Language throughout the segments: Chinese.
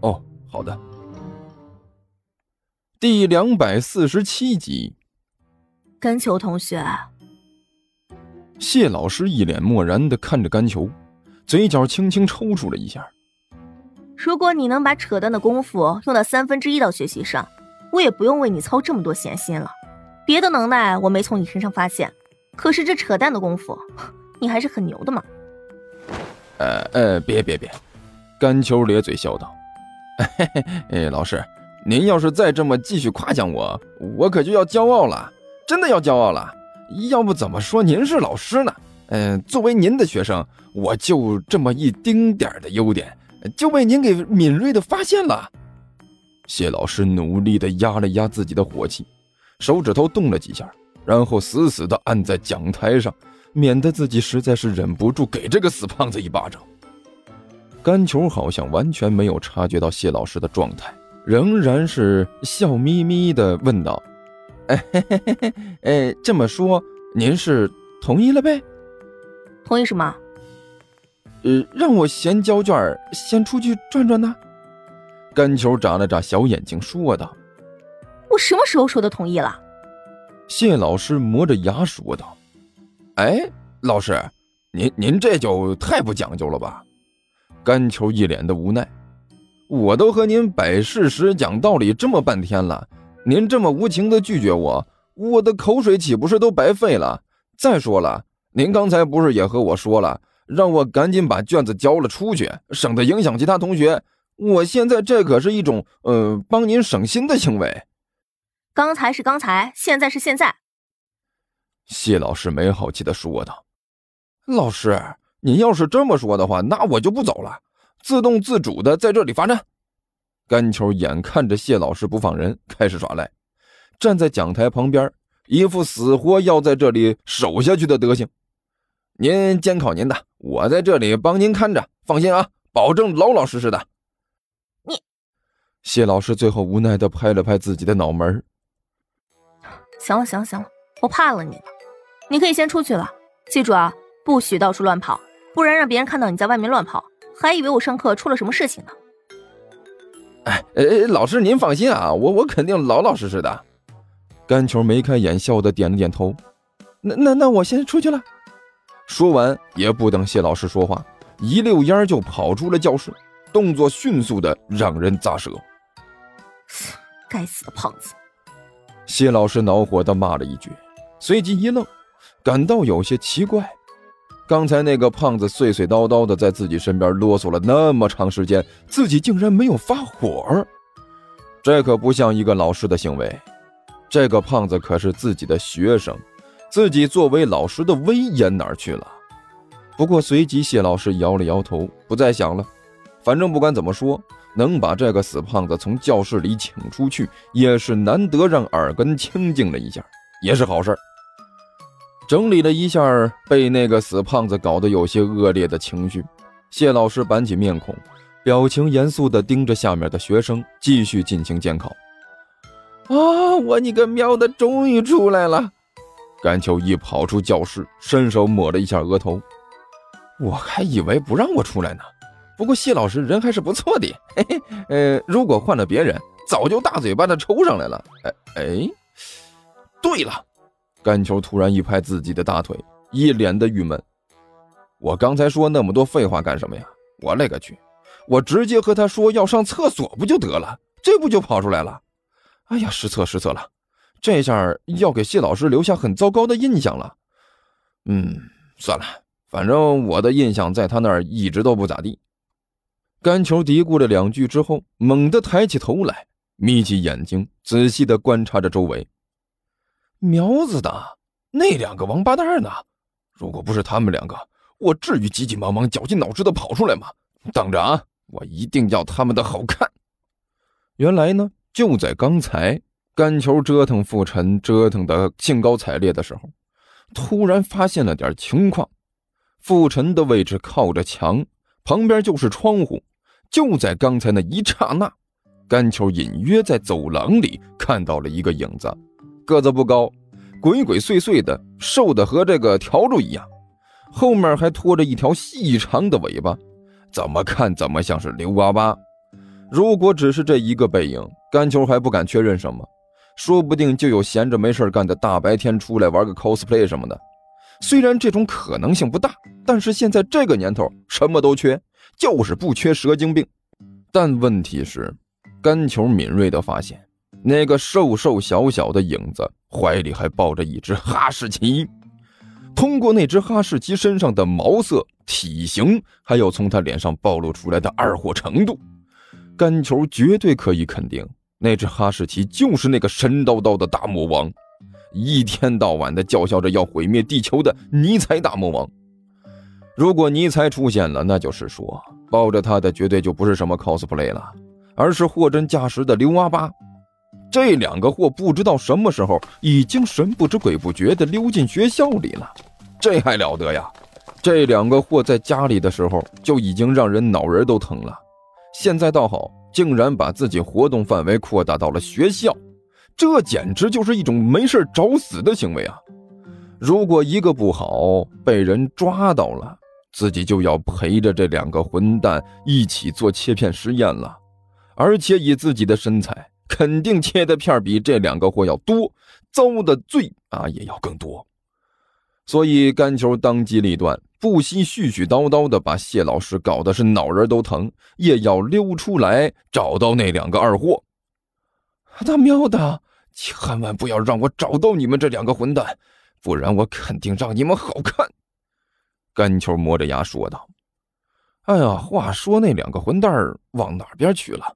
哦，好的。第两百四十七集，甘球同学。谢老师一脸漠然的看着甘球，嘴角轻轻抽搐了一下。如果你能把扯淡的功夫用到三分之一到学习上，我也不用为你操这么多闲心了。别的能耐我没从你身上发现，可是这扯淡的功夫，你还是很牛的嘛。呃呃，别别别！甘球咧嘴笑道：“嘿嘿，哎，老师，您要是再这么继续夸奖我，我可就要骄傲了，真的要骄傲了。”要不怎么说您是老师呢？嗯，作为您的学生，我就这么一丁点的优点，就被您给敏锐的发现了。谢老师努力的压了压自己的火气，手指头动了几下，然后死死的按在讲台上，免得自己实在是忍不住给这个死胖子一巴掌。甘球好像完全没有察觉到谢老师的状态，仍然是笑眯眯的问道。哎嘿嘿嘿嘿，哎，这么说您是同意了呗？同意什么？呃，让我先交卷，先出去转转呢。甘球眨了眨小眼睛，说道：“我什么时候说的同意了？”谢老师磨着牙说道：“哎，老师，您您这就太不讲究了吧？”甘球一脸的无奈：“我都和您摆事实、讲道理这么半天了。”您这么无情的拒绝我，我的口水岂不是都白费了？再说了，您刚才不是也和我说了，让我赶紧把卷子交了出去，省得影响其他同学。我现在这可是一种，呃，帮您省心的行为。刚才是刚才，现在是现在。谢老师没好气的说道：“老师，您要是这么说的话，那我就不走了，自动自主的在这里罚站。”甘球眼看着谢老师不放人，开始耍赖，站在讲台旁边，一副死活要在这里守下去的德行。您监考您的，我在这里帮您看着，放心啊，保证老老实实的。你，谢老师最后无奈的拍了拍自己的脑门。行了行了行了，我怕了你了，你可以先出去了，记住啊，不许到处乱跑，不然让别人看到你在外面乱跑，还以为我上课出了什么事情呢。哎，老师您放心啊，我我肯定老老实实的。甘球眉开眼笑的点了点头。那那那我先出去了。说完也不等谢老师说话，一溜烟就跑出了教室，动作迅速的让人咂舌。该死的胖子！谢老师恼火的骂了一句，随即一愣，感到有些奇怪。刚才那个胖子碎碎叨叨的在自己身边啰嗦了那么长时间，自己竟然没有发火，这可不像一个老师的行为。这个胖子可是自己的学生，自己作为老师的威严哪去了？不过随即谢老师摇了摇头，不再想了。反正不管怎么说，能把这个死胖子从教室里请出去，也是难得让耳根清净了一下，也是好事。整理了一下被那个死胖子搞得有些恶劣的情绪，谢老师板起面孔，表情严肃地盯着下面的学生，继续进行监考。啊！我你个喵的，终于出来了！甘秋一跑出教室，伸手抹了一下额头。我还以为不让我出来呢，不过谢老师人还是不错的。嘿嘿，呃，如果换了别人，早就大嘴巴的抽上来了。哎哎，对了。甘球突然一拍自己的大腿，一脸的郁闷。我刚才说那么多废话干什么呀？我勒个去！我直接和他说要上厕所不就得了？这不就跑出来了？哎呀，失策失策了！这下要给谢老师留下很糟糕的印象了。嗯，算了，反正我的印象在他那儿一直都不咋地。甘球嘀咕了两句之后，猛地抬起头来，眯起眼睛，仔细地观察着周围。苗子的？那两个王八蛋呢？如果不是他们两个，我至于急急忙忙、绞尽脑汁的跑出来吗？等着啊！我一定要他们的好看。原来呢，就在刚才，甘球折腾傅晨折腾的兴高采烈的时候，突然发现了点情况。傅晨的位置靠着墙，旁边就是窗户。就在刚才那一刹那，甘球隐约在走廊里看到了一个影子，个子不高，鬼鬼祟祟的，瘦的和这个笤帚一样，后面还拖着一条细长的尾巴，怎么看怎么像是刘阿八。如果只是这一个背影，甘球还不敢确认什么，说不定就有闲着没事干的大白天出来玩个 cosplay 什么的。虽然这种可能性不大，但是现在这个年头什么都缺，就是不缺蛇精病。但问题是，甘球敏锐地发现，那个瘦瘦小小的影子怀里还抱着一只哈士奇。通过那只哈士奇身上的毛色、体型，还有从他脸上暴露出来的二货程度。甘球绝对可以肯定，那只哈士奇就是那个神叨叨的大魔王，一天到晚的叫嚣着要毁灭地球的尼采大魔王。如果尼采出现了，那就是说，抱着他的绝对就不是什么 cosplay 了，而是货真价实的刘阿八。这两个货不知道什么时候已经神不知鬼不觉的溜进学校里了，这还了得呀！这两个货在家里的时候就已经让人脑仁都疼了。现在倒好，竟然把自己活动范围扩大到了学校，这简直就是一种没事找死的行为啊！如果一个不好被人抓到了，自己就要陪着这两个混蛋一起做切片实验了，而且以自己的身材，肯定切的片比这两个货要多，遭的罪啊也要更多。所以甘球当机立断。不惜絮絮叨叨的把谢老师搞得是脑仁都疼，也要溜出来找到那两个二货。他喵的，千万不要让我找到你们这两个混蛋，不然我肯定让你们好看。甘球磨着牙说道：“哎呀，话说那两个混蛋往哪边去了？”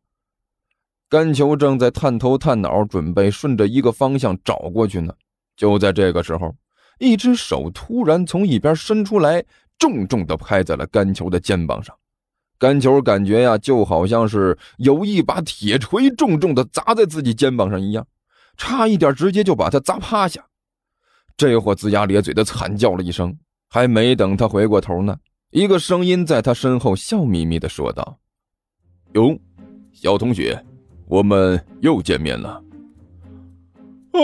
甘球正在探头探脑，准备顺着一个方向找过去呢。就在这个时候。一只手突然从一边伸出来，重重的拍在了甘球的肩膀上。甘球感觉呀，就好像是有一把铁锤重重的砸在自己肩膀上一样，差一点直接就把他砸趴下。这货龇牙咧嘴的惨叫了一声，还没等他回过头呢，一个声音在他身后笑眯眯的说道：“哟，小同学，我们又见面了。”啊！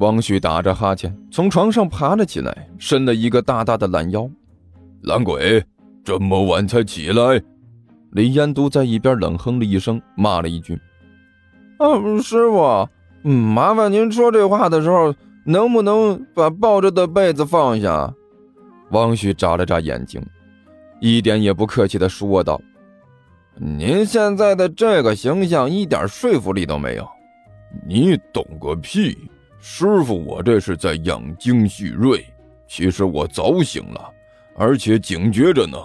汪旭打着哈欠从床上爬了起来，伸了一个大大的懒腰。懒鬼，这么晚才起来？李烟都在一边冷哼了一声，骂了一句：“啊，师傅，嗯，麻烦您说这话的时候，能不能把抱着的被子放下？”汪旭眨了眨眼睛，一点也不客气的说道：“您现在的这个形象一点说服力都没有。你懂个屁！”师傅，我这是在养精蓄锐。其实我早醒了，而且警觉着呢。”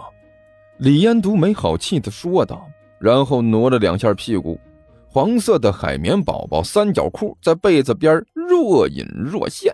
李延都没好气的说道，然后挪了两下屁股，黄色的海绵宝宝三角裤在被子边若隐若现。